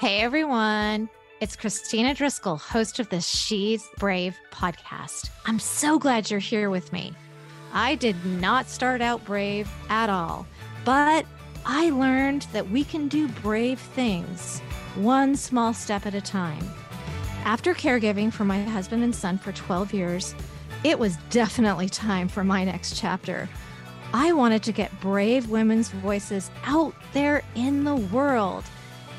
Hey everyone. It's Kristina Driscoll, host of the She's Brave podcast. I'm so glad you're here with me. I did not start out brave at all, but I learned that we can do brave things one small step at a time. After caregiving for my husband and son for 12 years, it was definitely time for my next chapter. I wanted to get brave women's voices out there in the world.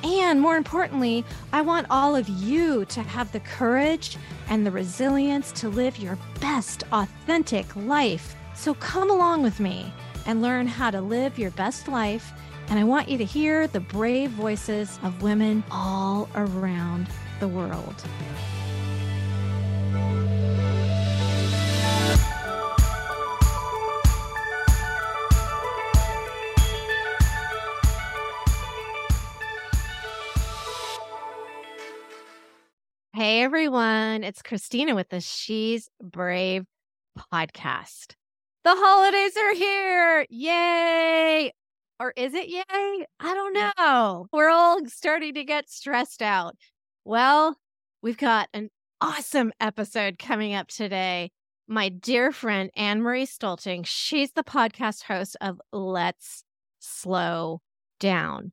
And more importantly, I want all of you to have the courage and the resilience to live your best, authentic life. So come along with me and learn how to live your best life. And I want you to hear the brave voices of women all around the world. Hey everyone, it's Kristina with the She's Brave podcast. The holidays are here. Yay! Or is it yay? I don't know. We're all starting to get stressed out. Well, we've got an awesome episode coming up today. My dear friend Annemarie Stolting, she's the podcast host of Let's Slow Down.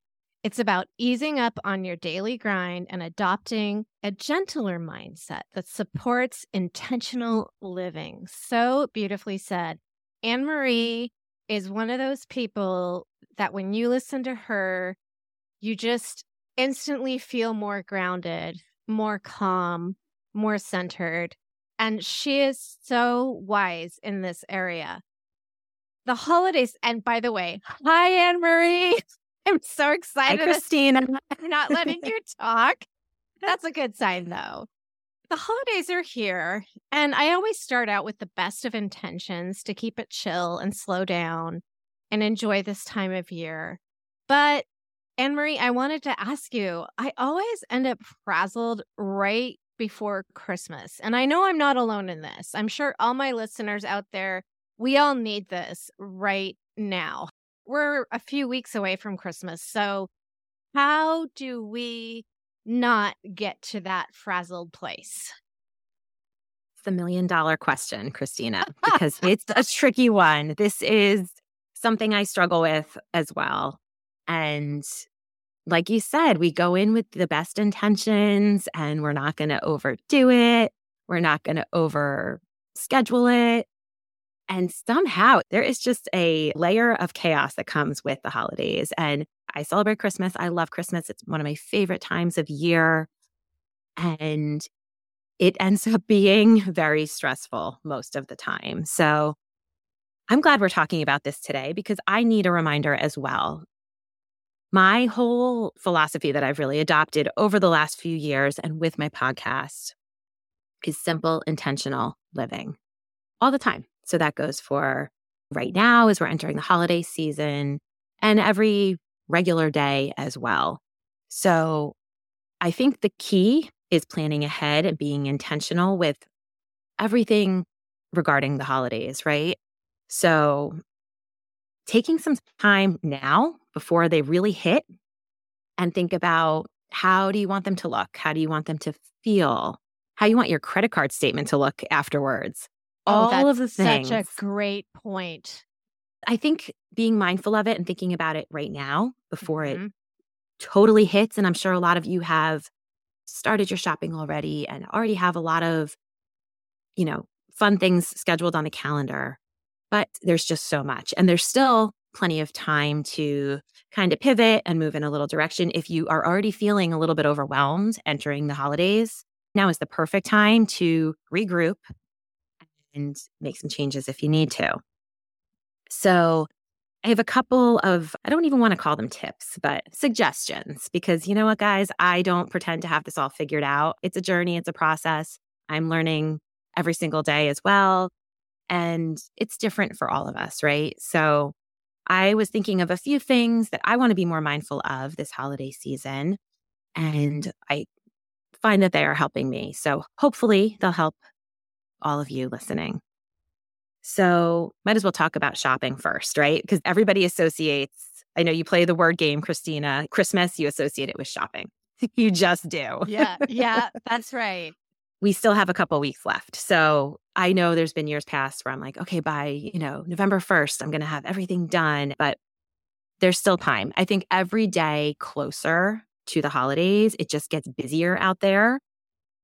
It's about easing up on your daily grind and adopting a gentler mindset that supports intentional living. So beautifully said. Annemarie is one of those people that when you listen to her, you just instantly feel more grounded, more calm, more centered. And she is so wise in this area. The holidays, and by the way, hi, Annemarie. I'm so excited. Hi, Kristina. I'm not letting you talk. That's a good sign, though. The holidays are here, and I always start out with the best of intentions to keep it chill and slow down and enjoy this time of year. But Annemarie, I wanted to ask you I always end up frazzled right before Christmas. And I know I'm not alone in this. I'm sure all my listeners out there, we all need this right now we're a few weeks away from Christmas. So, how do we not get to that frazzled place? It's the million dollar question, Kristina, because it's a tricky one. This is something I struggle with as well. And like you said, we go in with the best intentions and we're not going to overdo it. We're not going to over schedule it. And somehow there is just a layer of chaos that comes with the holidays. And I celebrate Christmas. I love Christmas. It's one of my favorite times of year. And it ends up being very stressful most of the time. So I'm glad we're talking about this today because I need a reminder as well. My whole philosophy that I've really adopted over the last few years and with my podcast is simple, intentional living all the time. So that goes for right now as we're entering the holiday season and every regular day as well. So I think the key is planning ahead and being intentional with everything regarding the holidays, right? So taking some time now before they really hit and think about how do you want them to look? How do you want them to feel? How you want your credit card statement to look afterwards? Oh, all of the things. Such a great point. I think being mindful of it and thinking about it right now before mm-hmm. it totally hits. And I'm sure a lot of you have started your shopping already and already have a lot of, you know, fun things scheduled on the calendar. But there's just so much. And there's still plenty of time to kind of pivot and move in a little direction. If you are already feeling a little bit overwhelmed entering the holidays, now is the perfect time to regroup and make some changes if you need to. So, I have a couple of, I don't even want to call them tips, but suggestions because you know what, guys? I don't pretend to have this all figured out. It's a journey, it's a process. I'm learning every single day as well. And it's different for all of us, right? So, I was thinking of a few things that I want to be more mindful of this holiday season. And I find that they are helping me. So, hopefully, they'll help all of you listening. So, might as well talk about shopping first, right? Because everybody associates, I know you play the word game, Kristina, Christmas, you associate it with shopping. you just do. Yeah. Yeah. That's right. we still have a couple weeks left. So I know there's been years past where I'm like, okay, by, you know, November 1st, I'm going to have everything done, but there's still time. I think every day closer to the holidays, it just gets busier out there.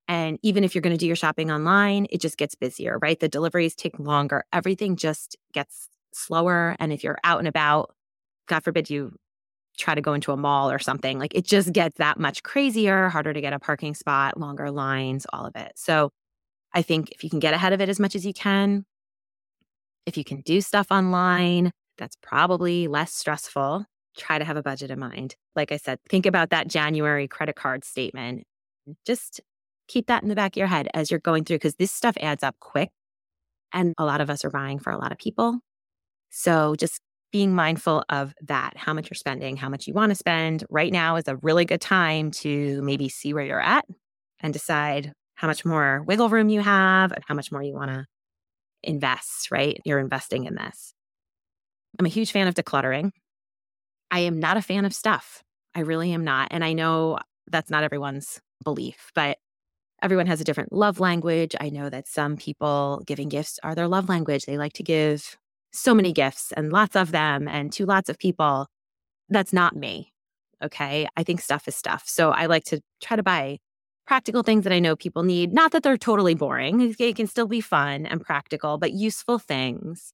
And even if you're going to do your shopping online, it just gets busier, right? The deliveries take longer. Everything just gets slower. And if you're out and about, God forbid you try to go into a mall or something, like it just gets that much crazier, harder to get a parking spot, longer lines, all of it. So I think if you can get ahead of it as much as you can, if you can do stuff online, that's probably less stressful. Try to have a budget in mind. Like I said, think about that January credit card statement. Just keep that in the back of your head as you're going through because this stuff adds up quick. And a lot of us are buying for a lot of people. So just being mindful of that, how much you're spending, how much you want to spend. Right now is a really good time to maybe see where you're at and decide how much more wiggle room you have and how much more you want to invest, right? You're investing in this. I'm a huge fan of decluttering. I am not a fan of stuff. I really am not. And I know that's not everyone's belief, but everyone has a different love language. I know that some people giving gifts are their love language. They like to give so many gifts and lots of them and to lots of people. That's not me. Okay. I think stuff is stuff. So I like to try to buy practical things that I know people need. Not that they're totally boring, it can still be fun and practical, but useful things.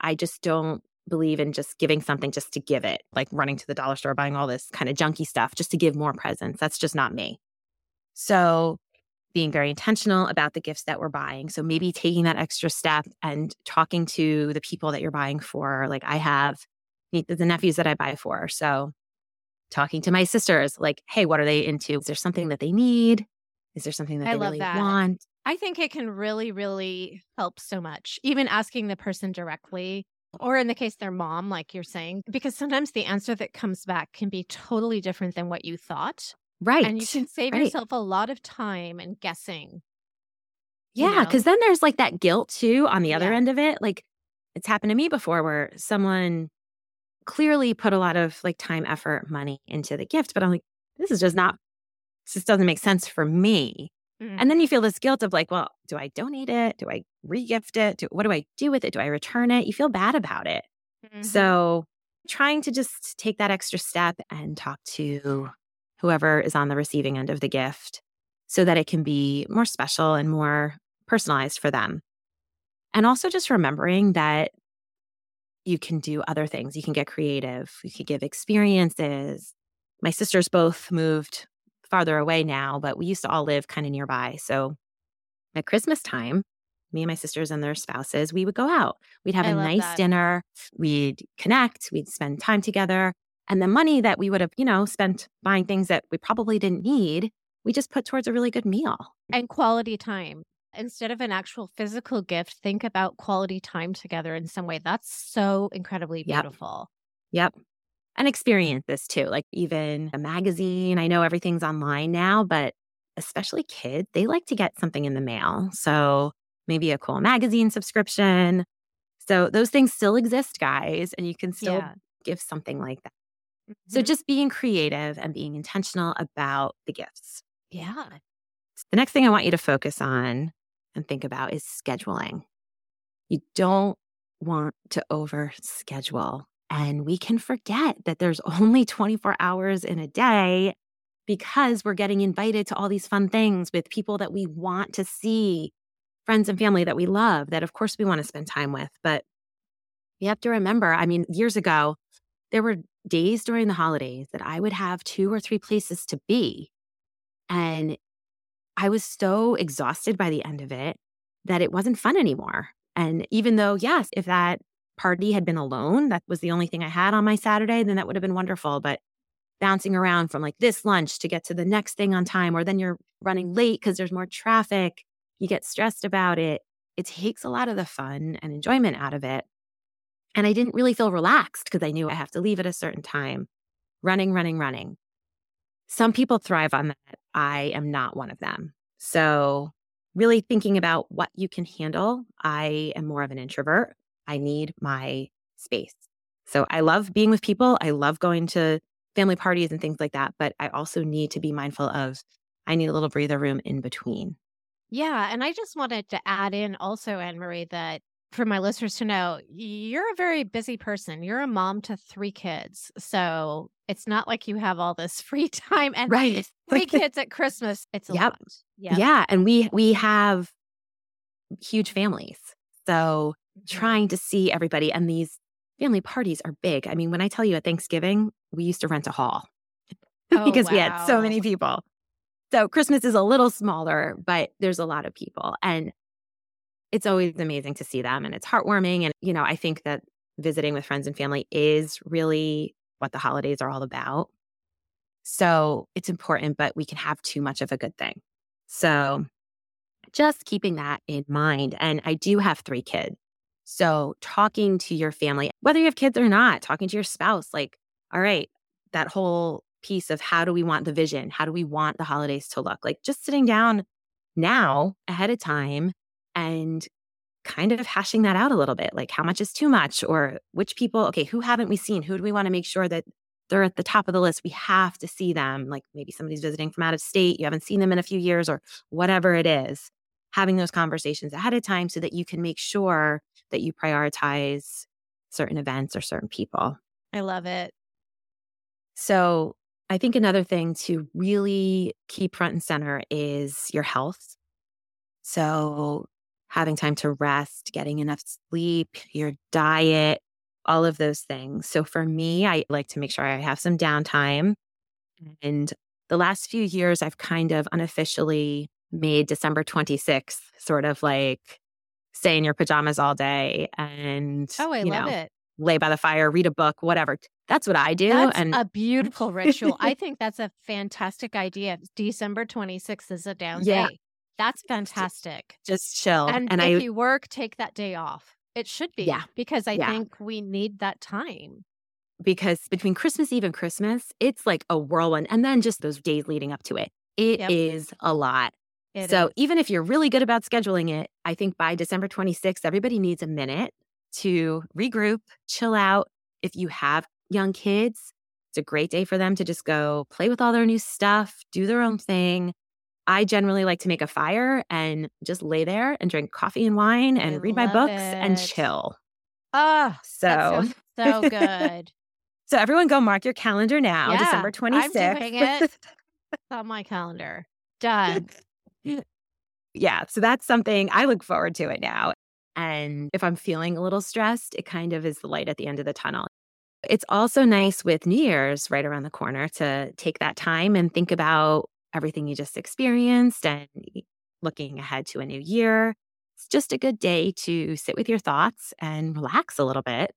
I just don't believe in just giving something just to give it, like running to the dollar store, buying all this kind of junky stuff just to give more presents. That's just not me. So being very intentional about the gifts that we're buying. So maybe taking that extra step and talking to the people that you're buying for. Like I have the nephews that I buy for. So talking to my sisters, like, hey, what are they into? Is there something that they need? Is there something that I they really that. want? I think it can really, really help so much. Even asking the person directly, or in the case their mom, like you're saying, because sometimes the answer that comes back can be totally different than what you thought. Right. And you can save right. yourself a lot of time and guessing. Yeah. Because then there's like that guilt too on the other yeah. end of it. Like it's happened to me before where someone clearly put a lot of like time, effort, money into the gift, but I'm like, this is just not, this just doesn't make sense for me. Mm-hmm. And then you feel this guilt of like, well, do I donate it? Do I regift it? Do, what do I do with it? Do I return it? You feel bad about it. Mm-hmm. So trying to just take that extra step and talk to whoever is on the receiving end of the gift so that it can be more special and more personalized for them. And also just remembering that you can do other things. You can get creative. You can give experiences. My sisters both moved farther away now, but we used to all live kind of nearby. So at Christmas time, me and my sisters and their spouses, we would go out. We'd have I a nice that. dinner. We'd connect. We'd spend time together. And the money that we would have, you know, spent buying things that we probably didn't need, we just put towards a really good meal. And quality time. Instead of an actual physical gift, think about quality time together in some way. That's so incredibly beautiful. Yep. yep. And experience this too. Like even a magazine. I know everything's online now, but especially kids, they like to get something in the mail. So maybe a cool magazine subscription. So those things still exist, guys, and you can still yeah. give something like that. So mm-hmm. just being creative and being intentional about the gifts. Yeah. The next thing I want you to focus on and think about is scheduling. You don't want to over schedule. And we can forget that there's only 24 hours in a day because we're getting invited to all these fun things with people that we want to see, friends and family that we love, that of course we want to spend time with. But we have to remember, I mean, years ago, there were days during the holidays that I would have two or three places to be. And I was so exhausted by the end of it that it wasn't fun anymore. And even though, yes, if that party had been alone, that was the only thing I had on my Saturday, then that would have been wonderful. But bouncing around from like this lunch to get to the next thing on time, or then you're running late because there's more traffic, you get stressed about it. It takes a lot of the fun and enjoyment out of it. And I didn't really feel relaxed because I knew I have to leave at a certain time. Running, running, running. Some people thrive on that. I am not one of them. So, really thinking about what you can handle. I am more of an introvert. I need my space. So, I love being with people. I love going to family parties and things like that. But I also need to be mindful of I need a little breather room in between. Yeah. And I just wanted to add in also, Annemarie, that for my listeners to know, you're a very busy person. You're a mom to three kids. So it's not like you have all this free time and right. three kids at Christmas. It's a yep. lot. Yep. Yeah. And we we have huge families. So mm-hmm. trying to see everybody and these family parties are big. I mean, when I tell you at Thanksgiving, we used to rent a hall oh, because wow. we had so many people. So Christmas is a little smaller, but there's a lot of people. And it's always amazing to see them and it's heartwarming. And, you know, I think that visiting with friends and family is really what the holidays are all about. So it's important, but we can have too much of a good thing. So just keeping that in mind. And I do have three kids. So talking to your family, whether you have kids or not, talking to your spouse, like, all right, that whole piece of how do we want the vision? How do we want the holidays to look? Like just sitting down now ahead of time and kind of hashing that out a little bit. Like how much is too much or which people, okay, who haven't we seen? Who do we want to make sure that they're at the top of the list? We have to see them. Like maybe somebody's visiting from out of state, you haven't seen them in a few years or whatever it is. Having those conversations ahead of time so that you can make sure that you prioritize certain events or certain people. I love it. So I think another thing to really keep front and center is your health. So, having time to rest, getting enough sleep, your diet, all of those things. So, for me, I like to make sure I have some downtime. Mm. And the last few years, I've kind of unofficially made December 26th sort of like stay in your pajamas all day and oh, I love know, it. Lay by the fire, read a book, whatever. That's what I do. That's and a beautiful ritual. I think that's a fantastic idea. December 26th is a down yeah. day. That's fantastic. Just chill. And, and if I, you work, take that day off. It should be. Yeah. Because I yeah. think we need that time. Because between Christmas Eve and Christmas, it's like a whirlwind. And then just those days leading up to it, it yep. is a lot. It so is. even if you're really good about scheduling it, I think by December 26th, everybody needs a minute to regroup, chill out. If you have young kids, it's a great day for them to just go play with all their new stuff, do their own thing. I generally like to make a fire and just lay there and drink coffee and wine and I read my books it. and chill. Oh, so so good. so everyone go mark your calendar now, yeah, December 26th. I'm doing it. it's on my calendar. Done. yeah, so that's something I look forward to it now. And if I'm feeling a little stressed, it kind of is the light at the end of the tunnel. It's also nice with New Year's right around the corner to take that time and think about everything you just experienced and looking ahead to a new year. It's just a good day to sit with your thoughts and relax a little bit.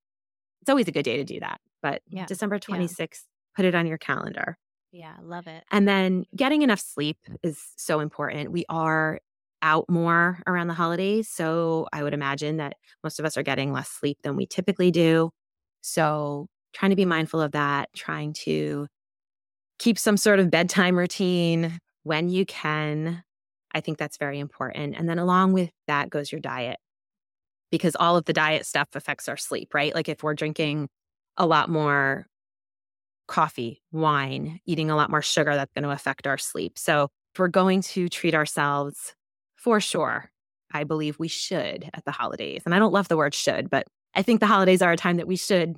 It's always a good day to do that. But yeah. December 26th, yeah. put it on your calendar. Yeah, love it. And then getting enough sleep is so important. We are out more around the holidays. So I would imagine that most of us are getting less sleep than we typically do. So trying to be mindful of that, trying to keep some sort of bedtime routine when you can. I think that's very important. And then along with that goes your diet, because all of the diet stuff affects our sleep, right? Like if we're drinking a lot more coffee, wine, eating a lot more sugar, that's going to affect our sleep. So if we're going to treat ourselves for sure, I believe we should at the holidays. And I don't love the word should, but I think the holidays are a time that we should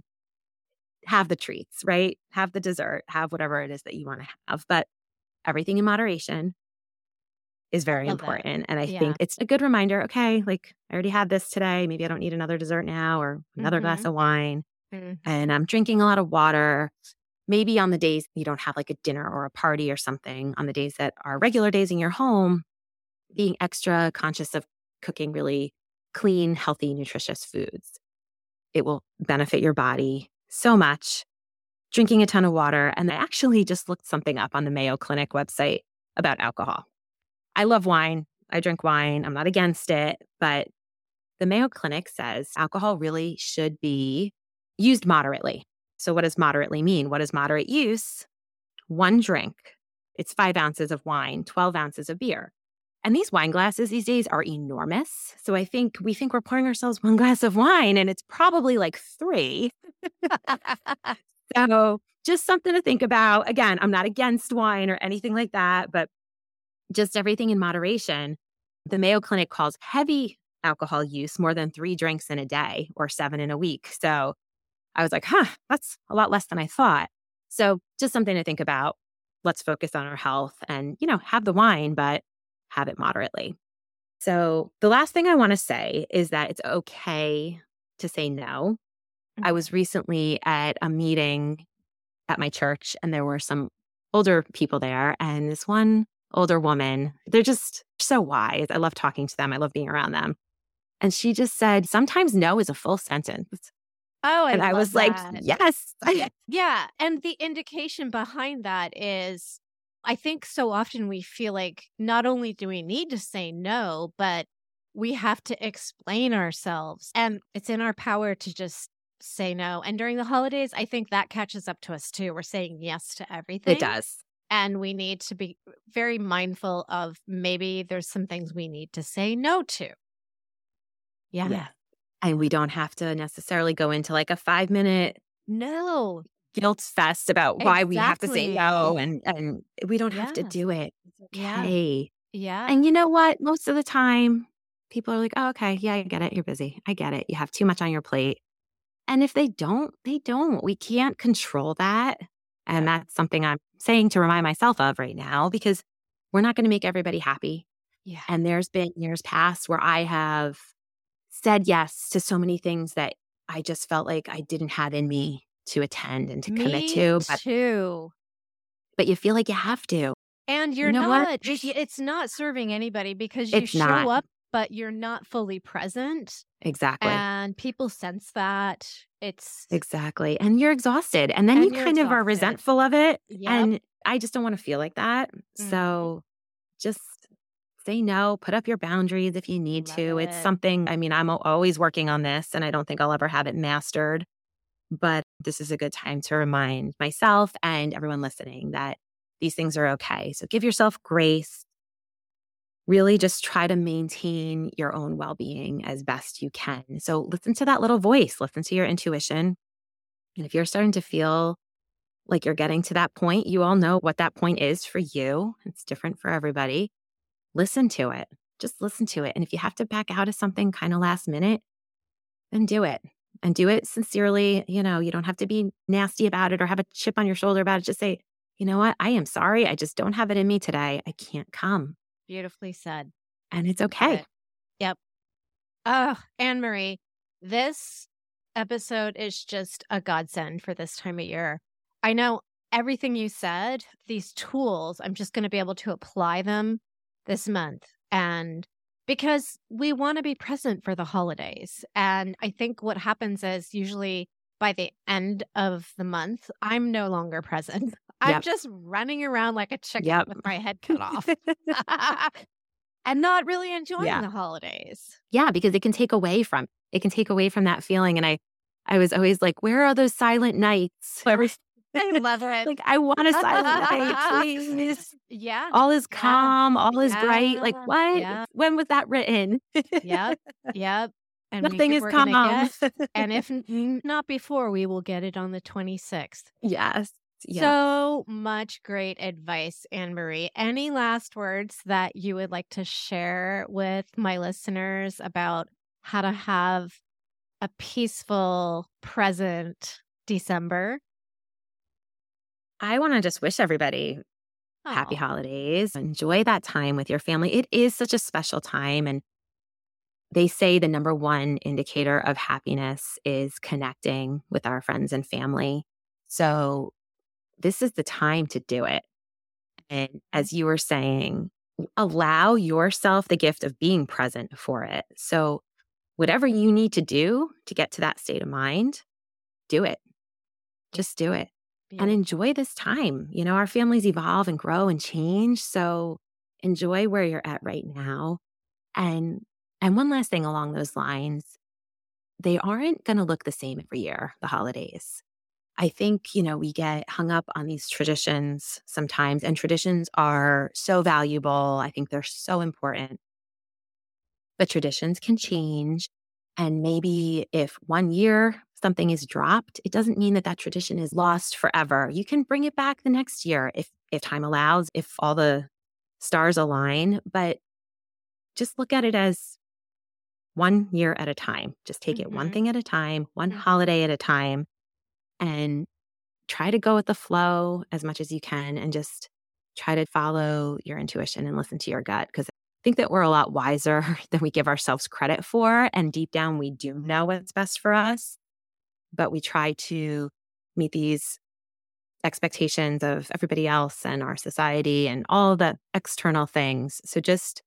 have the treats, right? Have the dessert, have whatever it is that you want to have, but everything in moderation is very important. That. And I yeah. think it's a good reminder okay, like I already had this today. Maybe I don't need another dessert now or another mm-hmm. glass of wine. Mm-hmm. And I'm drinking a lot of water. Maybe on the days you don't have like a dinner or a party or something, on the days that are regular days in your home, being extra conscious of cooking really clean, healthy, nutritious foods. It will benefit your body so much, drinking a ton of water. And I actually just looked something up on the Mayo Clinic website about alcohol. I love wine. I drink wine. I'm not against it, but the Mayo Clinic says alcohol really should be used moderately. So, what does moderately mean? What is moderate use? One drink. It's five ounces of wine, 12 ounces of beer. And these wine glasses these days are enormous. So I think we think we're pouring ourselves one glass of wine and it's probably like three. so just something to think about. Again, I'm not against wine or anything like that, but just everything in moderation. The Mayo Clinic calls heavy alcohol use more than three drinks in a day or seven in a week. So I was like, huh, that's a lot less than I thought. So just something to think about. Let's focus on our health and, you know, have the wine, but have it moderately. So the last thing I want to say is that it's okay to say no. I mm-hmm. was recently at a meeting at my church and there were some older people there and this one older woman, they're just so wise. I love talking to them. I love being around them. And she just said, sometimes no is a full sentence. Oh, I and I was that. like, yes. yeah. And the indication behind that is I think so often we feel like not only do we need to say no, but we have to explain ourselves. And it's in our power to just say no. And during the holidays, I think that catches up to us too. We're saying yes to everything. It does. And we need to be very mindful of maybe there's some things we need to say no to. Yeah. yeah. And we don't have to necessarily go into like a five minute no guilt fest about why we have to say no and and we don't have to do it. Okay. Yeah. And you know what? Most of the time people are like, oh, okay, yeah, I get it. You're busy. I get it. You have too much on your plate. And if they don't, they don't. We can't control that. And that's something I'm saying to remind myself of right now because we're not going to make everybody happy. Yeah. And there's been years past where I have said yes to so many things that I just felt like I didn't have in me to attend and to me commit to. But, too. But you feel like you have to. And you're you know not, it's not serving anybody because you it's show not. up, but you're not fully present. Exactly. And people sense that. It's exactly. And you're exhausted. And then and you kind exhausted. of are resentful of it. Yep. And I just don't want to feel like that. Mm-hmm. So just say no, put up your boundaries if you need Love to. it. It's something, I mean, I'm always working on this and I don't think I'll ever have it mastered. But this is a good time to remind myself and everyone listening that these things are okay. So give yourself grace. Really just try to maintain your own well being as best you can. So listen to that little voice, listen to your intuition. And if you're starting to feel like you're getting to that point, you all know what that point is for you. It's different for everybody. Listen to it. Just listen to it. And if you have to back out of something kind of last minute, then do it and do it sincerely. You know, you don't have to be nasty about it or have a chip on your shoulder about it. Just say, you know what? I am sorry. I just don't have it in me today. I can't come. Beautifully said. And it's okay. it. Yep. Oh, Annemarie, this episode is just a godsend for this time of year. I know everything you said, these tools, I'm just going to be able to apply them this month. And because we want to be present for the holidays. And I think what happens is usually by the end of the month, I'm no longer present. I'm Yep. just running around like a chicken Yep. with my head cut off and not really enjoying Yeah. the holidays. yeah, because it can take away from it can take away from that feeling. And I I was always like, where are those silent nights? I love it. like I want a silent night, please. yeah. All is Yeah. calm, all is bright. Like what? Yeah. When was that written? Yep. Yep. And Nothing is calm. get- and if n- not before, we will get it on the 26th. yes. So much great advice, Annemarie. Any last words that you would like to share with my listeners about how to have a peaceful, present December? I want to just wish everybody happy holidays. Enjoy that time with your family. It is such a special time. And they say the number one indicator of happiness is connecting with our friends and family. So this is the time to do it. And as you were saying, allow yourself the gift of being present for it. So whatever you need to do to get to that state of mind, do it. Just do it and enjoy this time. You know, our families evolve and grow and change. So enjoy where you're at right now. And and one last thing along those lines, they aren't going to look the same every year, the holidays. I think, you know, we get hung up on these traditions sometimes, and traditions are so valuable. I think they're so important. But traditions can change. And maybe if one year something is dropped, it doesn't mean that that tradition is lost forever. You can bring it back the next year if if time allows, if all the stars align, but just look at it as one year at a time. Just take mm-hmm. it one mm-hmm. thing at a time, one mm-hmm. holiday at a time, and try to go with the flow as much as you can and just try to follow your intuition and listen to your gut because I think that we're a lot wiser than we give ourselves credit for. And deep down, we do know what's best for us, but we try to meet these expectations of everybody else and our society and all the external things. So just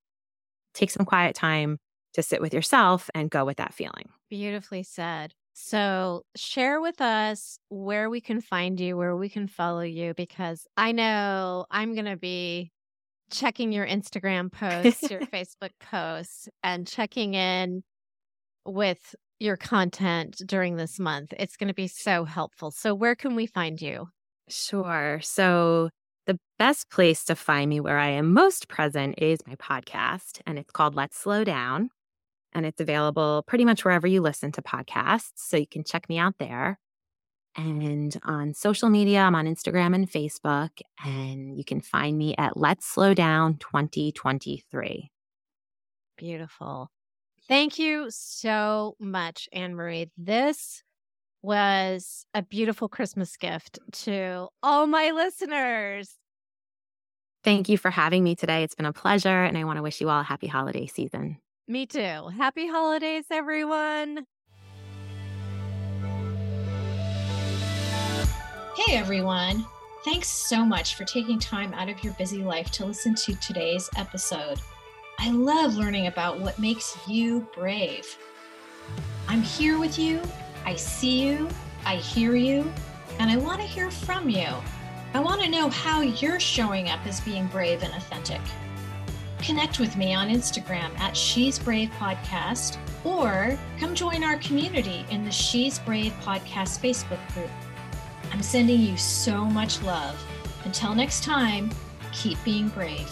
take some quiet time to sit with yourself and go with that feeling. Beautifully said. So, share with us where we can find you, where we can follow you, because I know I'm going to be checking your Instagram posts, your Facebook posts, and checking in with your content during this month. It's going to be so helpful. So, where can we find you? Sure. So, the best place to find me where I am most present is my podcast, and it's called Let's Slow Down and it's available pretty much wherever you listen to podcasts. So you can check me out there. And on social media, I'm on Instagram and Facebook, and you can find me at Let's Slow Down 2023. Beautiful. Thank you so much, Annemarie. This was a beautiful Christmas gift to all my listeners. Thank you for having me today. It's been a pleasure, and I want to wish you all a happy holiday season. Me too. Happy holidays, everyone. Hey, everyone. Thanks so much for taking time out of your busy life to listen to today's episode. I love learning about what makes you brave. I'm here with you. I see you. I hear you. And I want to hear from you. I want to know how you're showing up as being brave and authentic. Connect with me on Instagram at She's Brave Podcast or come join our community in the She's Brave Podcast Facebook group. I'm sending you so much love. Until next time, keep being brave.